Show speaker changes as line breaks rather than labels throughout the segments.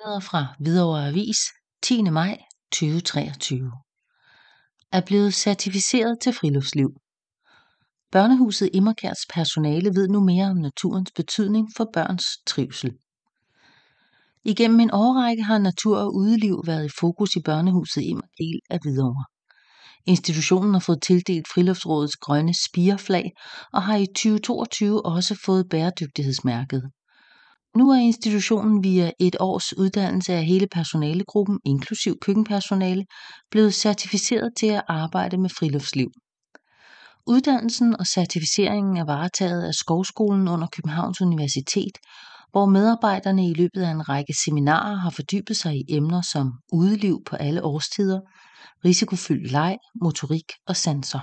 Billeder fra Hvidovre Avis 10. maj 2023 Er blevet certificeret til friluftsliv. Børnehuset Immerkærts personale ved nu mere om naturens betydning for børns trivsel. Igennem en årrække har natur og udeliv været i fokus i børnehuset Immerkæl af Hvidovre. Institutionen har fået tildelt Friluftsrådets grønne spireflag og har i 2022 også fået bæredygtighedsmærket. Nu er institutionen via et års uddannelse af hele personalegruppen, inklusiv køkkenpersonale, blevet certificeret til at arbejde med friluftsliv. Uddannelsen og certificeringen er varetaget af Skovskolen under Københavns Universitet, hvor medarbejderne i løbet af en række seminarer har fordybet sig i emner som udeliv på alle årstider, risikofyldt leg, motorik og sanser.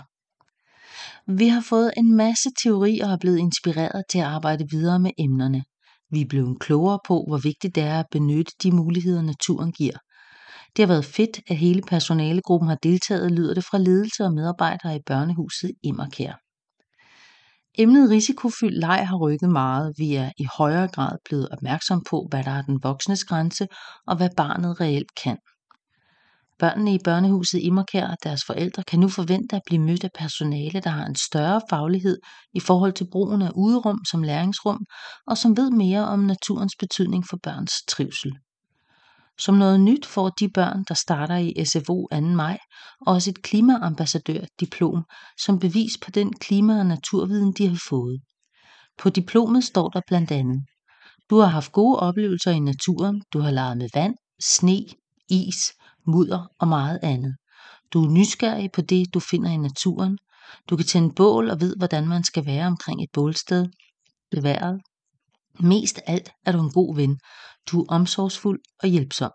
Vi har fået en masse teori og er blevet inspireret til at arbejde videre med emnerne. Vi er blevet klogere på, hvor vigtigt det er at benytte de muligheder, naturen giver. Det har været fedt, at hele personalegruppen har deltaget, lyder det fra ledelse og medarbejdere i børnehuset Immerkær. Emnet risikofyldt leg har rykket meget. Vi er i højere grad blevet opmærksom på, hvad der er den voksnes grænse, og hvad barnet reelt kan. Børnene i børnehuset Immerkær og deres forældre kan nu forvente at blive mødt af personale, der har en større faglighed i forhold til brugen af uderum som læringsrum, og som ved mere om naturens betydning for børns trivsel. Som noget nyt får de børn, der starter i SFO 2. maj, også et klimaambassadør-diplom som bevis på den klima- og naturviden, de har fået. På diplomet står der blandt andet, du har haft gode oplevelser i naturen, du har leget med vand, sne, is, mudder og meget andet. Du er nysgerrig på det, du finder i naturen. Du kan tænde bål og ved, hvordan man skal være omkring et bålsted. Beværet. Mest alt er du en god ven. Du er omsorgsfuld og hjælpsom.